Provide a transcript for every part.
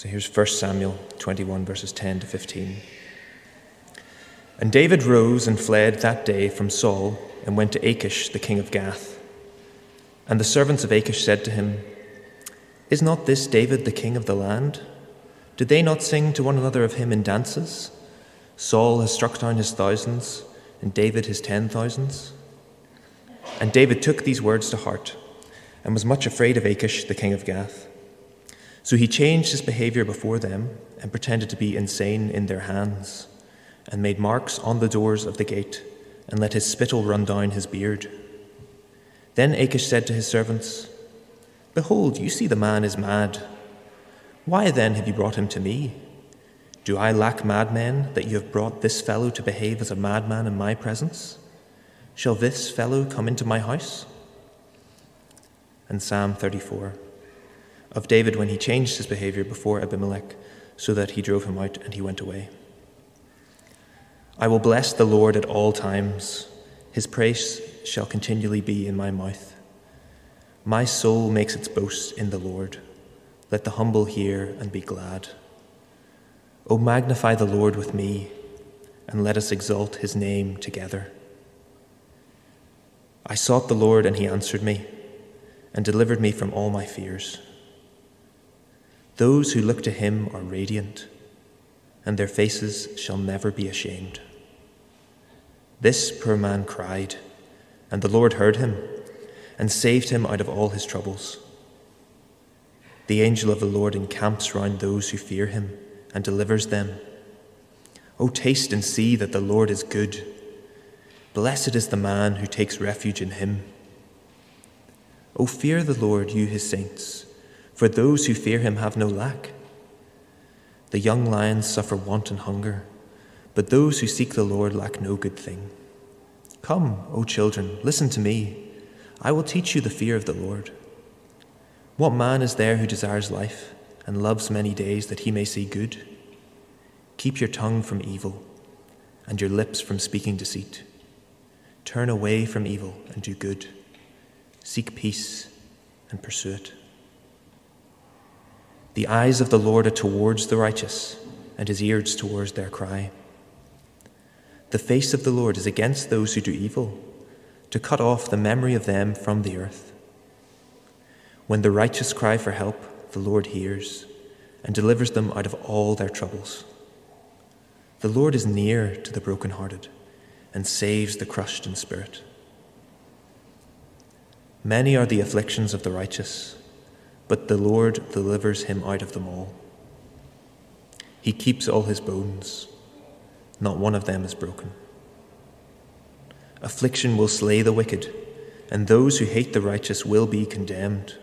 So here's 1 Samuel 21, verses 10 to 15. And David rose and fled that day from Saul and went to Achish, the king of Gath. And the servants of Achish said to him, Is not this David the king of the land? Did they not sing to one another of him in dances? Saul has struck down his thousands, and David his ten thousands. And David took these words to heart, and was much afraid of Achish, the king of Gath. So he changed his behavior before them and pretended to be insane in their hands, and made marks on the doors of the gate, and let his spittle run down his beard. Then Achish said to his servants, Behold, you see the man is mad. Why then have you brought him to me? Do I lack madmen that you have brought this fellow to behave as a madman in my presence? Shall this fellow come into my house? And Psalm 34 of David when he changed his behavior before Abimelech, so that he drove him out and he went away. I will bless the Lord at all times, his praise shall continually be in my mouth. My soul makes its boast in the Lord. Let the humble hear and be glad. O magnify the Lord with me, and let us exalt his name together. I sought the Lord, and he answered me, and delivered me from all my fears. Those who look to him are radiant, and their faces shall never be ashamed. This poor man cried, and the Lord heard him, and saved him out of all his troubles. The angel of the Lord encamps round those who fear him and delivers them. O taste and see that the Lord is good. Blessed is the man who takes refuge in him. O fear the Lord, you his saints, for those who fear him have no lack. The young lions suffer want and hunger, but those who seek the Lord lack no good thing. Come, O children, listen to me. I will teach you the fear of the Lord. What man is there who desires life and loves many days that he may see good? Keep your tongue from evil and your lips from speaking deceit. Turn away from evil and do good. Seek peace and pursue it. The eyes of the Lord are towards the righteous, and his ears towards their cry. The face of the Lord is against those who do evil, to cut off the memory of them from the earth. When the righteous cry for help, the Lord hears and delivers them out of all their troubles. The Lord is near to the brokenhearted and saves the crushed in spirit. Many are the afflictions of the righteous, but the Lord delivers him out of them all. He keeps all his bones, not one of them is broken. Affliction will slay the wicked, and those who hate the righteous will be condemned.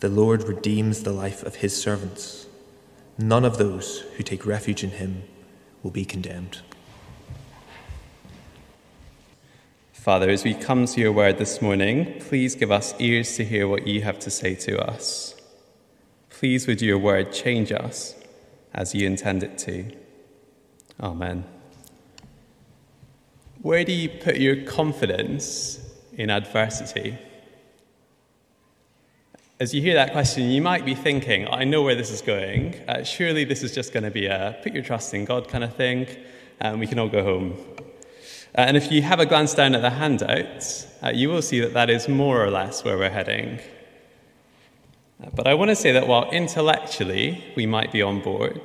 The Lord redeems the life of his servants. None of those who take refuge in him will be condemned. Father, as we come to your word this morning, please give us ears to hear what you have to say to us. Please would your word change us as you intend it to. Amen. Where do you put your confidence in adversity? As you hear that question, you might be thinking, I know where this is going. Uh, surely this is just going to be a put your trust in God kind of thing, and we can all go home. Uh, and if you have a glance down at the handouts, uh, you will see that that is more or less where we're heading. Uh, but I want to say that while intellectually we might be on board,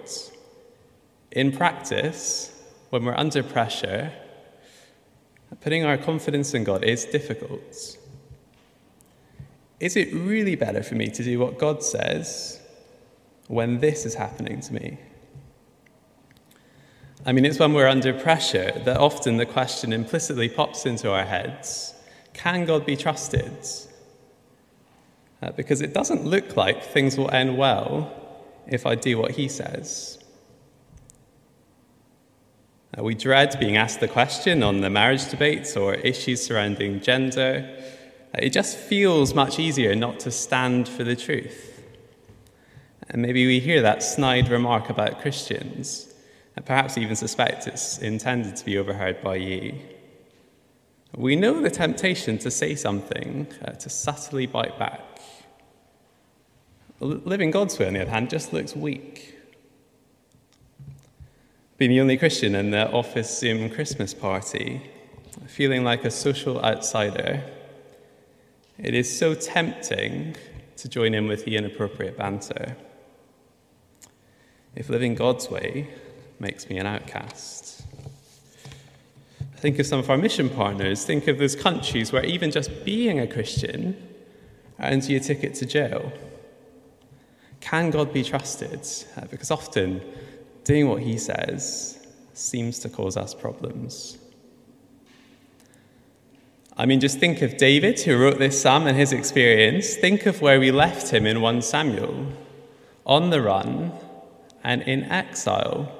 in practice, when we're under pressure, putting our confidence in God is difficult. Is it really better for me to do what God says when this is happening to me? I mean, it's when we're under pressure that often the question implicitly pops into our heads can God be trusted? Uh, because it doesn't look like things will end well if I do what he says. Uh, we dread being asked the question on the marriage debates or issues surrounding gender. It just feels much easier not to stand for the truth. And maybe we hear that snide remark about Christians, and perhaps even suspect it's intended to be overheard by you. We know the temptation to say something, uh, to subtly bite back. Living God's way, on the other hand, just looks weak. Being the only Christian in the office Zoom Christmas party, feeling like a social outsider, it is so tempting to join in with the inappropriate banter. If living God's way makes me an outcast. Think of some of our mission partners. Think of those countries where even just being a Christian earns you a ticket to jail. Can God be trusted? Uh, because often doing what he says seems to cause us problems. I mean, just think of David, who wrote this psalm and his experience. Think of where we left him in 1 Samuel on the run and in exile.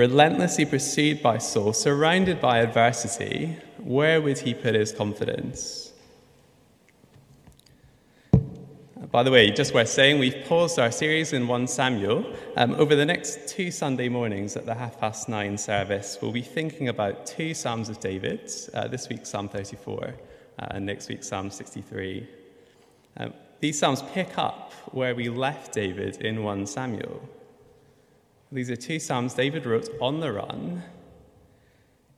Relentlessly pursued by Saul, surrounded by adversity, where would he put his confidence? By the way, just worth saying, we've paused our series in 1 Samuel. Um, over the next two Sunday mornings at the half past nine service, we'll be thinking about two Psalms of David. Uh, this week, Psalm 34, uh, and next week, Psalm 63. Um, these Psalms pick up where we left David in 1 Samuel. These are two Psalms David wrote on the run,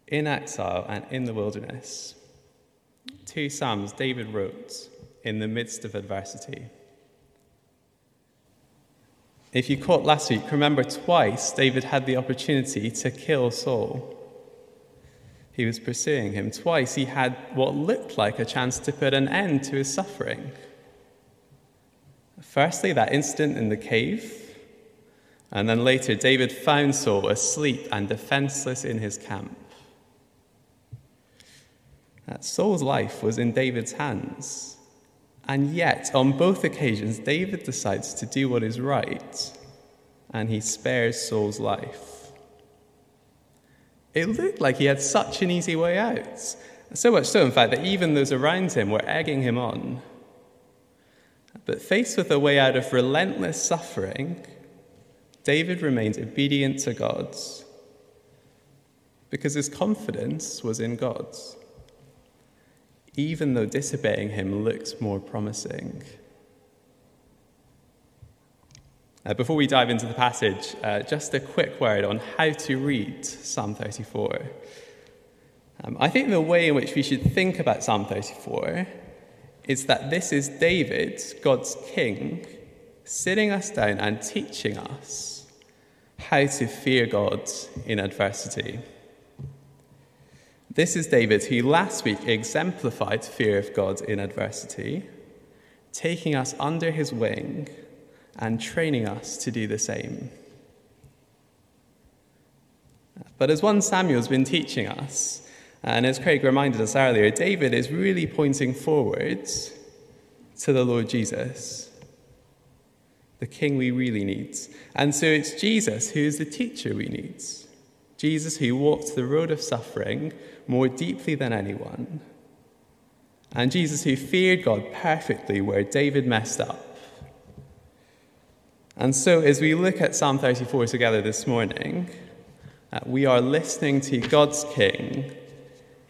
in exile, and in the wilderness. Two Psalms David wrote in the midst of adversity. If you caught last week, remember twice David had the opportunity to kill Saul. He was pursuing him. Twice he had what looked like a chance to put an end to his suffering. Firstly, that incident in the cave. And then later, David found Saul asleep and defenseless in his camp. That Saul's life was in David's hands. And yet, on both occasions, David decides to do what is right, and he spares Saul's life. It looked like he had such an easy way out. So much so, in fact, that even those around him were egging him on. But faced with a way out of relentless suffering, David remained obedient to God because his confidence was in God even though disobeying him looks more promising. Uh, before we dive into the passage, uh, just a quick word on how to read Psalm 34. Um, I think the way in which we should think about Psalm 34 is that this is David, God's king, sitting us down and teaching us how to fear God in adversity. This is David, who last week exemplified fear of God in adversity, taking us under his wing and training us to do the same. But as 1 Samuel's been teaching us, and as Craig reminded us earlier, David is really pointing forwards to the Lord Jesus, the King we really need. And so it's Jesus who is the teacher we need. Jesus who walked the road of suffering more deeply than anyone. And Jesus, who feared God perfectly where David messed up. And so, as we look at Psalm 34 together this morning, uh, we are listening to God's King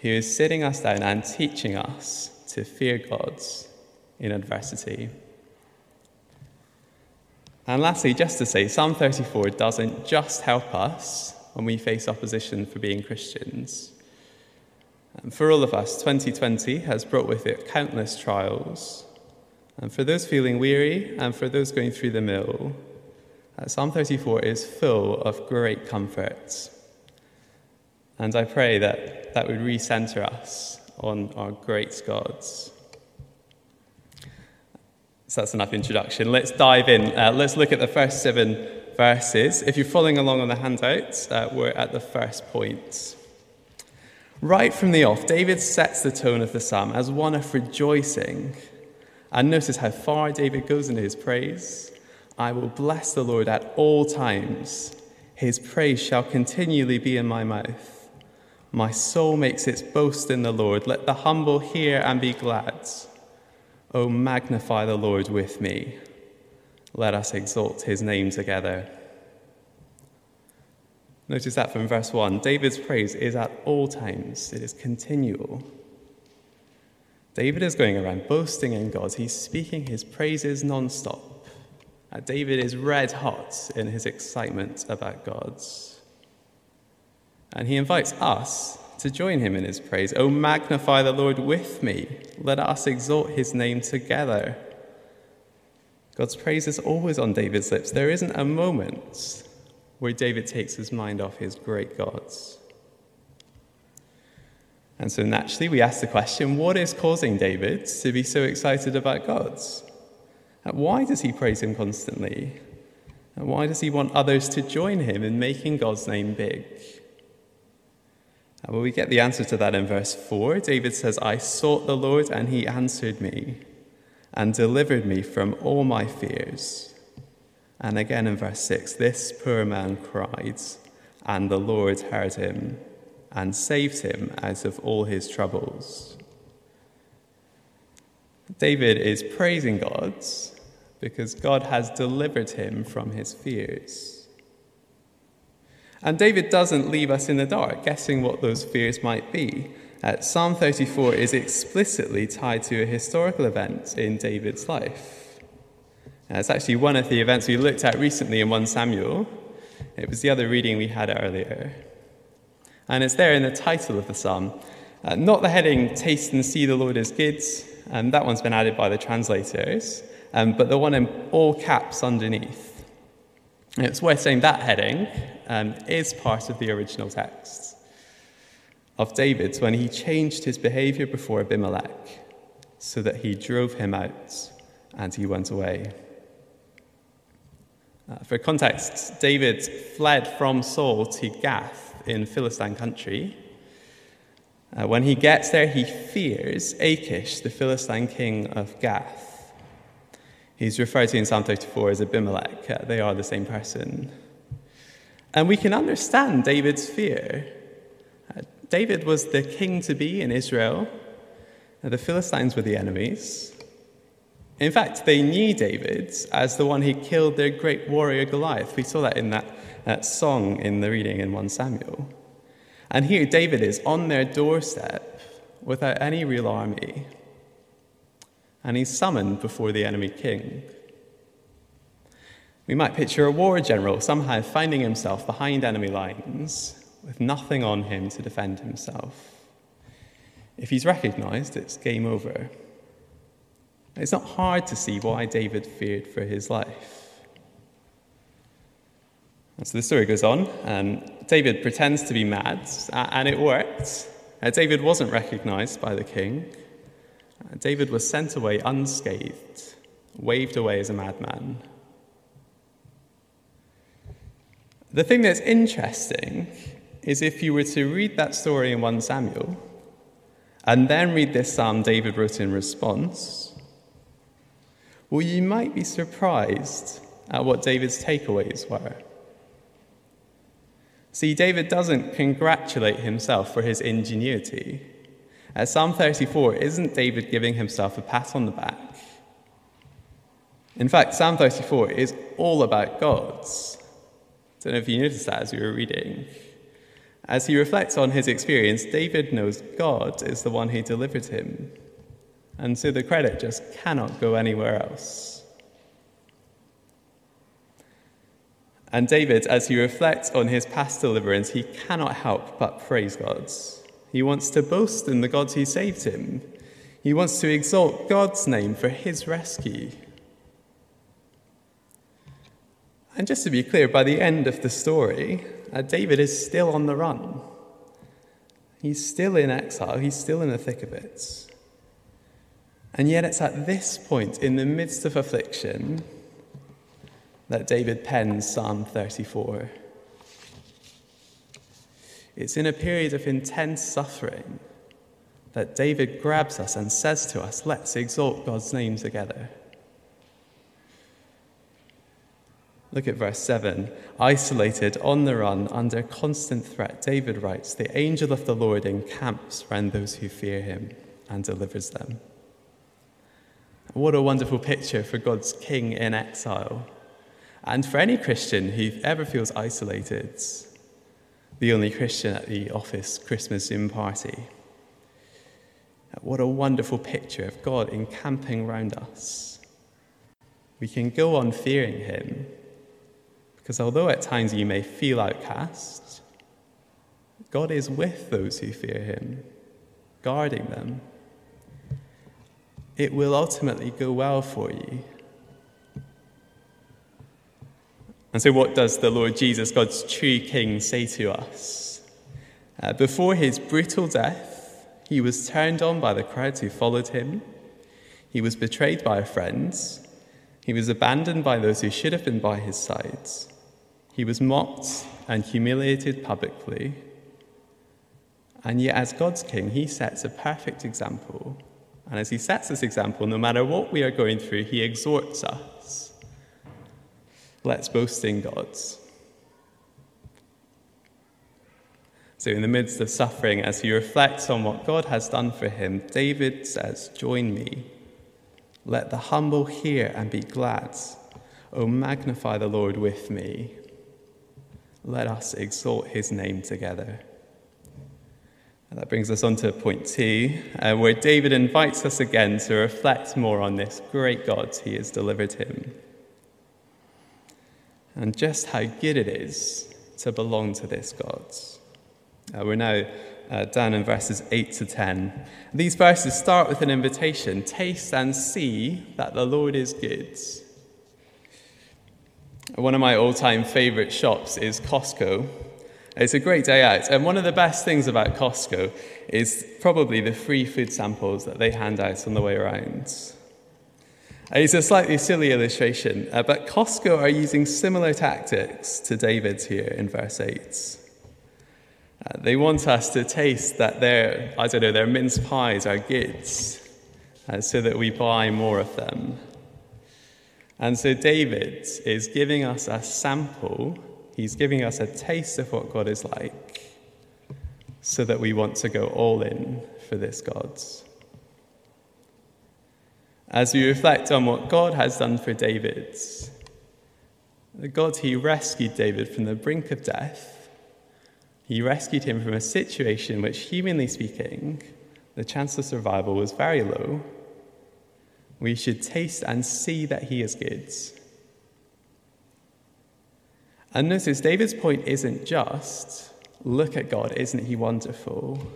who is sitting us down and teaching us to fear God in adversity. And lastly, just to say, Psalm 34 doesn't just help us when we face opposition for being Christians. And for all of us, 2020 has brought with it countless trials. And for those feeling weary and for those going through the mill, uh, Psalm 34 is full of great comforts. And I pray that that would recenter us on our great gods. So that's enough introduction. Let's dive in. Uh, let's look at the first seven verses. If you're following along on the handouts, uh, we're at the first point. Right from the off, David sets the tone of the psalm as one of rejoicing. And notice how far David goes in his praise. I will bless the Lord at all times. His praise shall continually be in my mouth. My soul makes its boast in the Lord. Let the humble hear and be glad. Oh, magnify the Lord with me. Let us exalt his name together. Notice that from verse 1 David's praise is at all times, it is continual. David is going around boasting in God. He's speaking his praises non stop. Uh, David is red hot in his excitement about God's. And he invites us to join him in his praise. Oh, magnify the Lord with me. Let us exalt his name together. God's praise is always on David's lips. There isn't a moment where David takes his mind off his great gods. And so naturally, we ask the question what is causing David to be so excited about God's? Why does he praise him constantly? And why does he want others to join him in making God's name big? Well, we get the answer to that in verse 4. David says, I sought the Lord, and he answered me and delivered me from all my fears. And again in verse 6, this poor man cried, and the Lord heard him and saved him out of all his troubles. David is praising God because God has delivered him from his fears. And David doesn't leave us in the dark, guessing what those fears might be. Uh, Psalm 34 is explicitly tied to a historical event in David's life. Uh, it's actually one of the events we looked at recently in 1 Samuel. It was the other reading we had earlier. And it's there in the title of the psalm. Uh, not the heading, Taste and See the Lord is Good, um, that one's been added by the translators, um, but the one in all caps underneath. It's worth saying that heading um, is part of the original text of David's when he changed his behavior before Abimelech so that he drove him out and he went away. Uh, for context, David fled from Saul to Gath in Philistine country. Uh, when he gets there, he fears Achish, the Philistine king of Gath. He's referred to in Psalm 34 as Abimelech. Uh, they are the same person. And we can understand David's fear. Uh, David was the king to be in Israel. Uh, the Philistines were the enemies. In fact, they knew David as the one who killed their great warrior Goliath. We saw that in that, that song in the reading in 1 Samuel. And here David is on their doorstep without any real army. And he's summoned before the enemy king. We might picture a war general somehow finding himself behind enemy lines with nothing on him to defend himself. If he's recognized, it's game over. It's not hard to see why David feared for his life. And so the story goes on, David pretends to be mad, and it worked. Uh, David wasn't recognized by the king. David was sent away unscathed, waved away as a madman. The thing that's interesting is if you were to read that story in 1 Samuel and then read this psalm David wrote in response, well, you might be surprised at what David's takeaways were. See, David doesn't congratulate himself for his ingenuity. At Psalm 34, isn't David giving himself a pat on the back? In fact, Psalm 34 is all about God's. I don't know if you noticed that as you were reading. As he reflects on his experience, David knows God is the one who delivered him. And so the credit just cannot go anywhere else. And David, as he reflects on his past deliverance, he cannot help but praise God. He wants to boast in the God who saved him. He wants to exalt God's name for his rescue. And just to be clear, by the end of the story, uh, David is still on the run. He's still in exile, he's still in the thick of it. And yet, it's at this point, in the midst of affliction, that David pens Psalm 34. It's in a period of intense suffering that David grabs us and says to us, Let's exalt God's name together. Look at verse 7. Isolated, on the run, under constant threat, David writes, The angel of the Lord encamps round those who fear him and delivers them. What a wonderful picture for God's king in exile. And for any Christian who ever feels isolated, the only Christian at the office Christmas Zoom party. What a wonderful picture of God encamping round us. We can go on fearing Him because although at times you may feel outcast, God is with those who fear Him, guarding them. It will ultimately go well for you. And so, what does the Lord Jesus, God's true King, say to us? Uh, before his brutal death, he was turned on by the crowds who followed him. He was betrayed by friends. He was abandoned by those who should have been by his sides. He was mocked and humiliated publicly. And yet, as God's king, he sets a perfect example. And as he sets this example, no matter what we are going through, he exhorts us. Let's boast in God. So, in the midst of suffering, as he reflects on what God has done for him, David says, Join me. Let the humble hear and be glad. Oh, magnify the Lord with me. Let us exalt his name together. And that brings us on to point two, uh, where David invites us again to reflect more on this great God he has delivered him. And just how good it is to belong to this God. Uh, we're now uh, down in verses 8 to 10. These verses start with an invitation taste and see that the Lord is good. One of my all time favourite shops is Costco. It's a great day out, and one of the best things about Costco is probably the free food samples that they hand out on the way around. It's a slightly silly illustration, uh, but Costco are using similar tactics to David's here in verse 8. Uh, they want us to taste that their, I don't know, their mince pies are good, uh, so that we buy more of them. And so David is giving us a sample, he's giving us a taste of what God is like, so that we want to go all in for this God. As we reflect on what God has done for David, the God who rescued David from the brink of death, he rescued him from a situation which, humanly speaking, the chance of survival was very low. We should taste and see that he is good. And notice David's point isn't just, look at God, isn't he wonderful?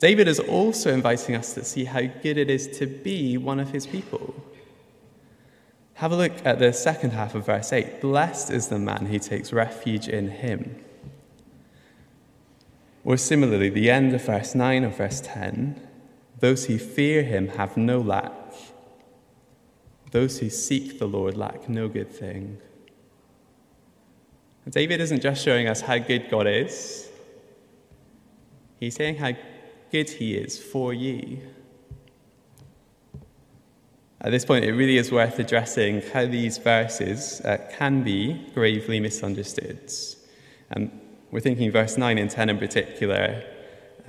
David is also inviting us to see how good it is to be one of his people. Have a look at the second half of verse 8. Blessed is the man who takes refuge in him. Or similarly, the end of verse 9 of verse 10 those who fear him have no lack. Those who seek the Lord lack no good thing. David isn't just showing us how good God is, he's saying how good he is for you. At this point, it really is worth addressing how these verses uh, can be gravely misunderstood. Um, we're thinking verse 9 and 10 in particular,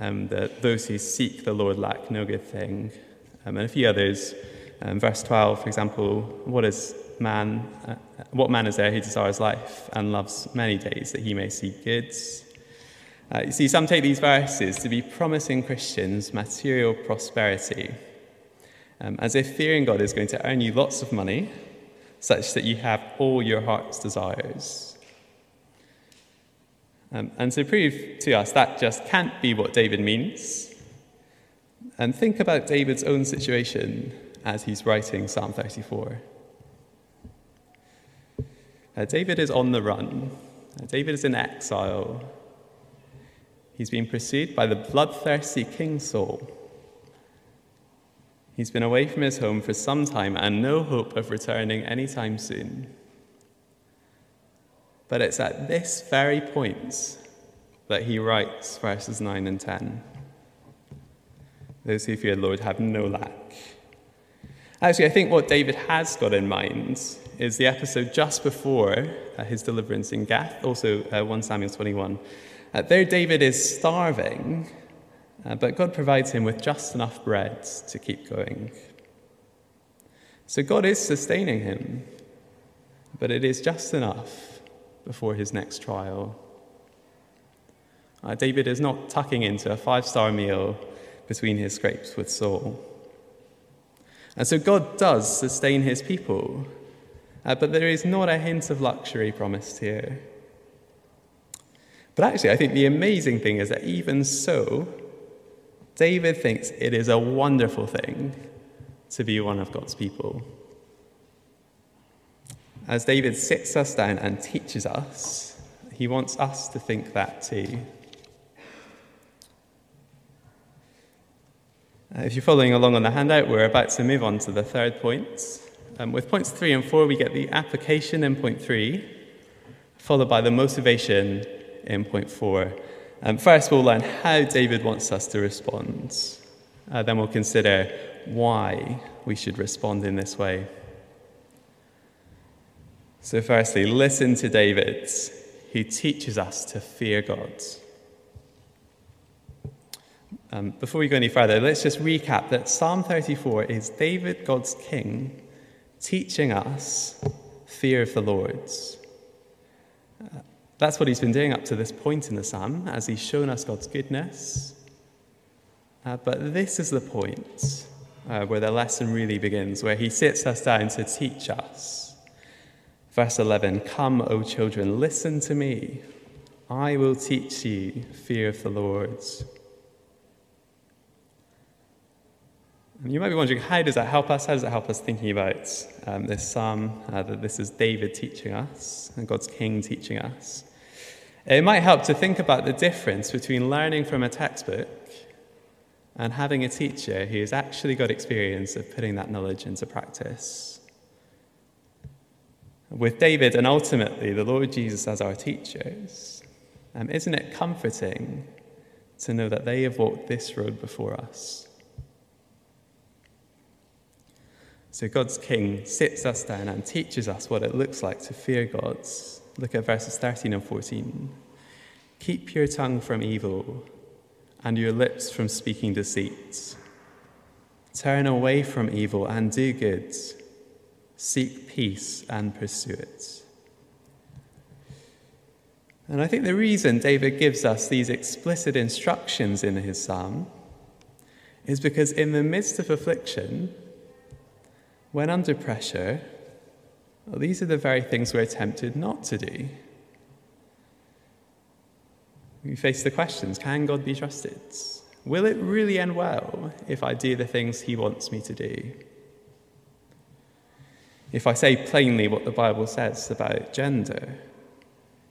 um, that those who seek the Lord lack no good thing. Um, and a few others. Um, verse 12, for example, what is man? Uh, what man is there who desires life and loves many days that he may see goods? Uh, you see, some take these verses to be promising Christians material prosperity, um, as if fearing God is going to earn you lots of money, such that you have all your heart's desires. Um, and to prove to us that just can't be what David means, and think about David's own situation as he's writing Psalm 34. Uh, David is on the run. Uh, David is in exile. He's been pursued by the bloodthirsty King Saul. He's been away from his home for some time and no hope of returning anytime soon. But it's at this very point that he writes verses 9 and 10. Those who fear the Lord have no lack. Actually, I think what David has got in mind is the episode just before uh, his deliverance in Gath, also uh, 1 Samuel 21. Uh, there, David is starving, uh, but God provides him with just enough bread to keep going. So God is sustaining him, but it is just enough before his next trial. Uh, David is not tucking into a five star meal between his scrapes with Saul. And so God does sustain his people, uh, but there is not a hint of luxury promised here. But actually, I think the amazing thing is that even so, David thinks it is a wonderful thing to be one of God's people. As David sits us down and teaches us, he wants us to think that too. Uh, if you're following along on the handout, we're about to move on to the third point. Um, with points three and four, we get the application in point three, followed by the motivation point four. Um, first, we'll learn how David wants us to respond. Uh, then we'll consider why we should respond in this way. So, firstly, listen to David, who teaches us to fear God. Um, before we go any further, let's just recap that Psalm 34 is David, God's king, teaching us fear of the Lord's. That's what he's been doing up to this point in the psalm, as he's shown us God's goodness. Uh, but this is the point uh, where the lesson really begins, where he sits us down to teach us. Verse 11 Come, O children, listen to me. I will teach you fear of the Lord. You might be wondering, how does that help us? How does that help us thinking about um, this psalm uh, that this is David teaching us and God's King teaching us? It might help to think about the difference between learning from a textbook and having a teacher who has actually got experience of putting that knowledge into practice. With David and ultimately the Lord Jesus as our teachers, um, isn't it comforting to know that they have walked this road before us? So God's King sits us down and teaches us what it looks like to fear God Look at verses 13 and 14. Keep your tongue from evil and your lips from speaking deceit. Turn away from evil and do good. Seek peace and pursue it. And I think the reason David gives us these explicit instructions in his psalm is because in the midst of affliction, when under pressure, well, these are the very things we're tempted not to do. We face the questions can God be trusted? Will it really end well if I do the things he wants me to do? If I say plainly what the Bible says about gender,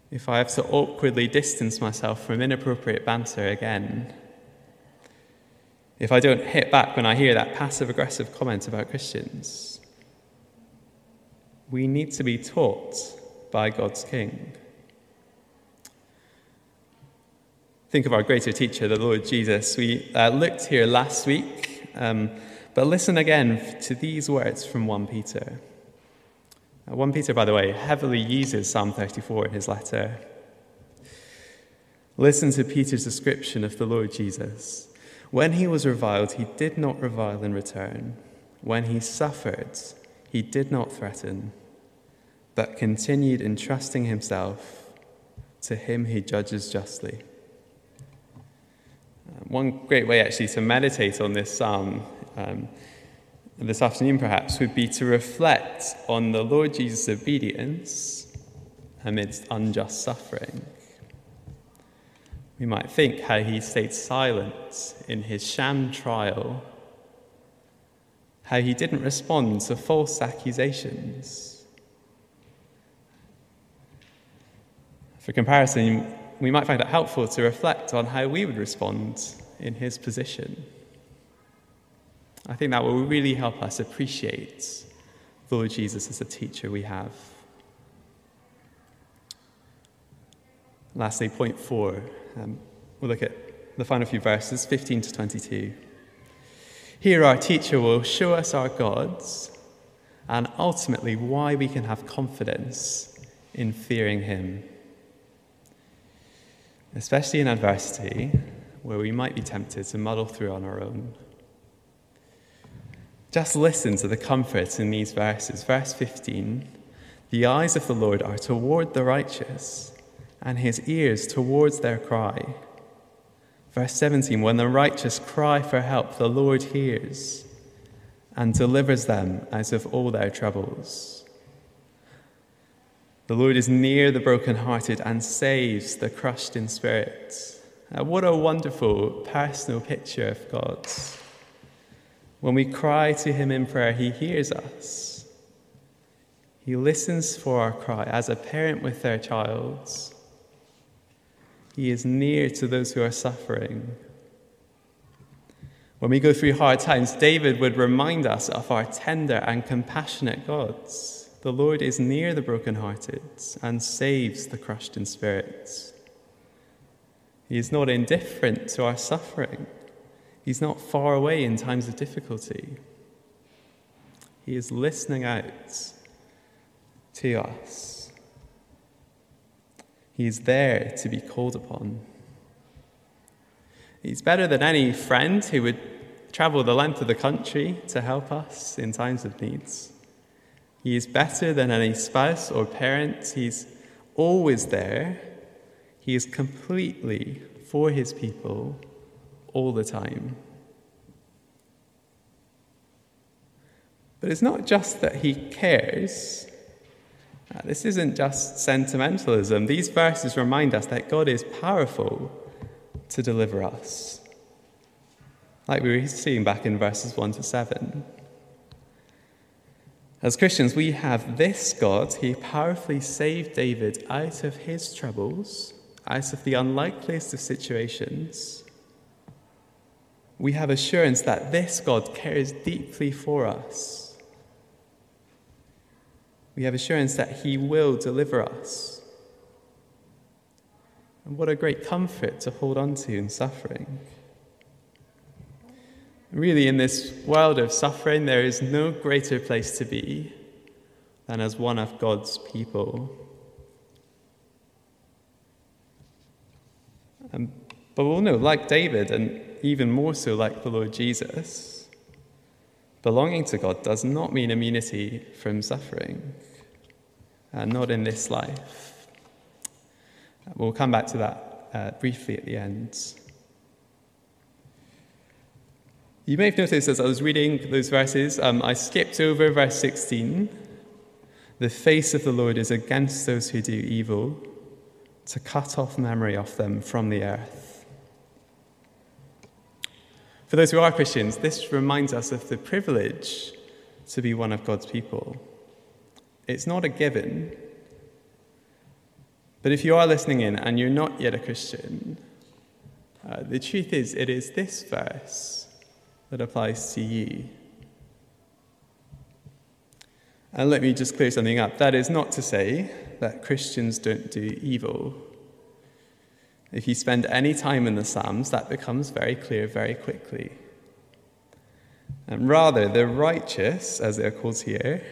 if I have to awkwardly distance myself from inappropriate banter again, if I don't hit back when I hear that passive aggressive comment about Christians, we need to be taught by God's King. Think of our greater teacher, the Lord Jesus. We uh, looked here last week, um, but listen again to these words from 1 Peter. Uh, 1 Peter, by the way, heavily uses Psalm 34 in his letter. Listen to Peter's description of the Lord Jesus. When he was reviled, he did not revile in return. When he suffered, he did not threaten but continued entrusting himself to him who judges justly. Um, one great way, actually, to meditate on this psalm um, this afternoon, perhaps, would be to reflect on the Lord Jesus' obedience amidst unjust suffering. We might think how he stayed silent in his sham trial, how he didn't respond to false accusations For comparison, we might find it helpful to reflect on how we would respond in his position. I think that will really help us appreciate the Lord Jesus as a teacher we have. Lastly, point four, um, we'll look at the final few verses, 15 to 22. Here, our teacher will show us our gods and ultimately why we can have confidence in fearing him especially in adversity, where we might be tempted to muddle through on our own. Just listen to the comfort in these verses. Verse 15 The eyes of the Lord are toward the righteous, and his ears towards their cry. Verse 17 When the righteous cry for help, the Lord hears and delivers them out of all their troubles. The Lord is near the brokenhearted and saves the crushed in spirit. Uh, what a wonderful personal picture of God. When we cry to Him in prayer, He hears us. He listens for our cry as a parent with their child. He is near to those who are suffering. When we go through hard times, David would remind us of our tender and compassionate God. The Lord is near the brokenhearted and saves the crushed in spirit. He is not indifferent to our suffering. He's not far away in times of difficulty. He is listening out to us. He is there to be called upon. He's better than any friend who would travel the length of the country to help us in times of needs. He is better than any spouse or parent. He's always there. He is completely for his people all the time. But it's not just that he cares, uh, this isn't just sentimentalism. These verses remind us that God is powerful to deliver us. Like we were seeing back in verses 1 to 7. As Christians, we have this God. He powerfully saved David out of his troubles, out of the unlikeliest of situations. We have assurance that this God cares deeply for us we have assurance that He will deliver us. And what a great comfort to hold on to in suffering. Really, in this world of suffering, there is no greater place to be than as one of God's people. Um, but we'll know, like David, and even more so like the Lord Jesus, Belonging to God does not mean immunity from suffering, uh, not in this life. We'll come back to that uh, briefly at the end. You may have noticed as I was reading those verses, um, I skipped over verse 16. The face of the Lord is against those who do evil, to cut off memory of them from the earth. For those who are Christians, this reminds us of the privilege to be one of God's people. It's not a given. But if you are listening in and you're not yet a Christian, uh, the truth is, it is this verse that applies to you. And let me just clear something up. That is not to say that Christians don't do evil. If you spend any time in the Psalms, that becomes very clear very quickly. And rather, the righteous, as they're called here,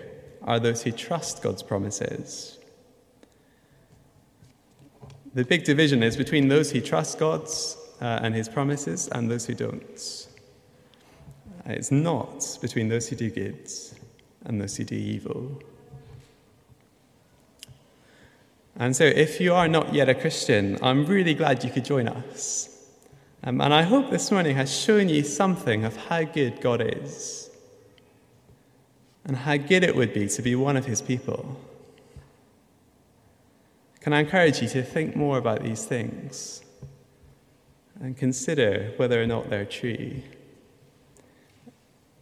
are those who trust God's promises. The big division is between those who trust God's uh, and His promises and those who don't. It's not between those who do good and those who do evil. And so, if you are not yet a Christian, I'm really glad you could join us. Um, and I hope this morning has shown you something of how good God is and how good it would be to be one of his people. Can I encourage you to think more about these things and consider whether or not they're true?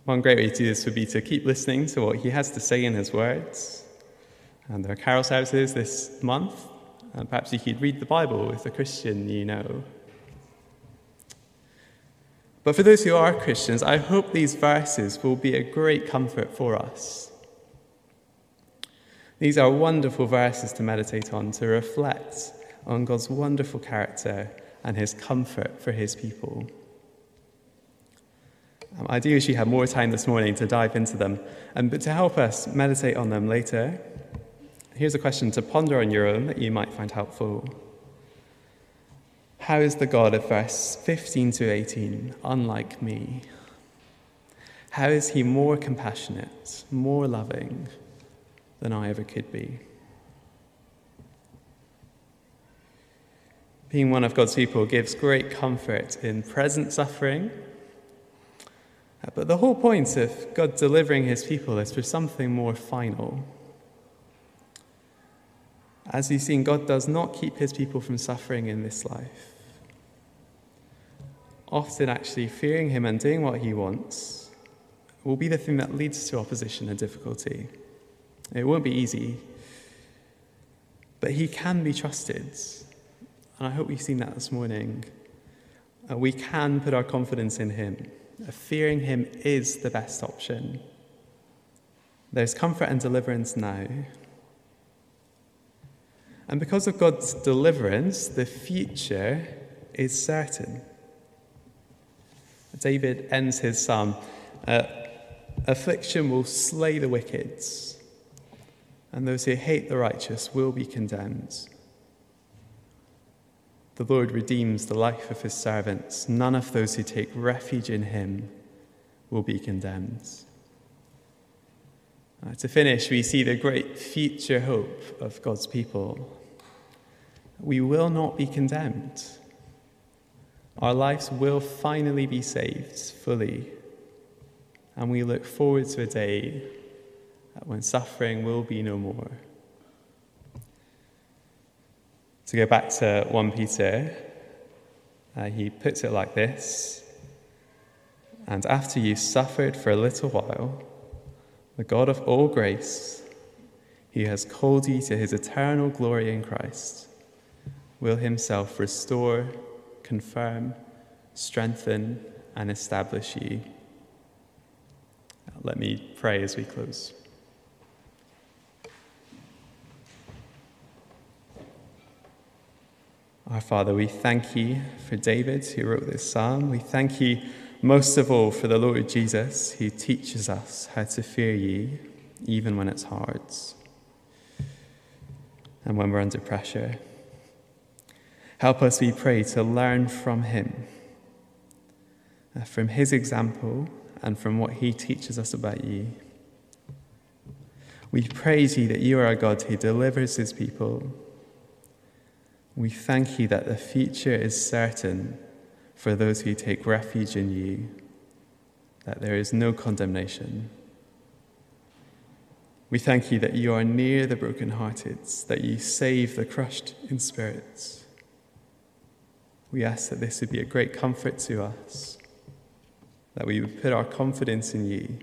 One great way to do this would be to keep listening to what he has to say in his words and there are carol services this month. And perhaps you could read the Bible with a Christian you know. But for those who are Christians, I hope these verses will be a great comfort for us. These are wonderful verses to meditate on, to reflect on God's wonderful character and his comfort for his people. Um, I do wish you had more time this morning to dive into them, um, but to help us meditate on them later, Here's a question to ponder on your own that you might find helpful. How is the God of verse 15 to 18 unlike me? How is he more compassionate, more loving than I ever could be? Being one of God's people gives great comfort in present suffering. But the whole point of God delivering his people is for something more final. As we've seen, God does not keep his people from suffering in this life. Often, actually, fearing him and doing what he wants will be the thing that leads to opposition and difficulty. It won't be easy, but he can be trusted. And I hope we've seen that this morning. Uh, we can put our confidence in him. Fearing him is the best option. There's comfort and deliverance now. And because of God's deliverance, the future is certain. David ends his psalm uh, Affliction will slay the wicked, and those who hate the righteous will be condemned. The Lord redeems the life of his servants. None of those who take refuge in him will be condemned. Uh, to finish, we see the great future hope of God's people. We will not be condemned. Our lives will finally be saved fully. And we look forward to a day when suffering will be no more. To go back to 1 Peter, uh, he puts it like this And after you've suffered for a little while, the God of all grace, he has called you to his eternal glory in Christ, will himself restore, confirm, strengthen, and establish you. Let me pray as we close. Our Father, we thank you for David who wrote this psalm. We thank you most of all for the Lord Jesus who teaches us how to fear you even when it's hard and when we're under pressure. Help us, we pray, to learn from him, uh, from his example, and from what he teaches us about you. We praise you that you are a God who delivers his people we thank you that the future is certain for those who take refuge in you, that there is no condemnation. We thank you that you are near the brokenhearted, that you save the crushed in spirits. We ask that this would be a great comfort to us, that we would put our confidence in you.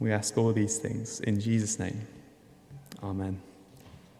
We ask all these things in Jesus' name. Amen.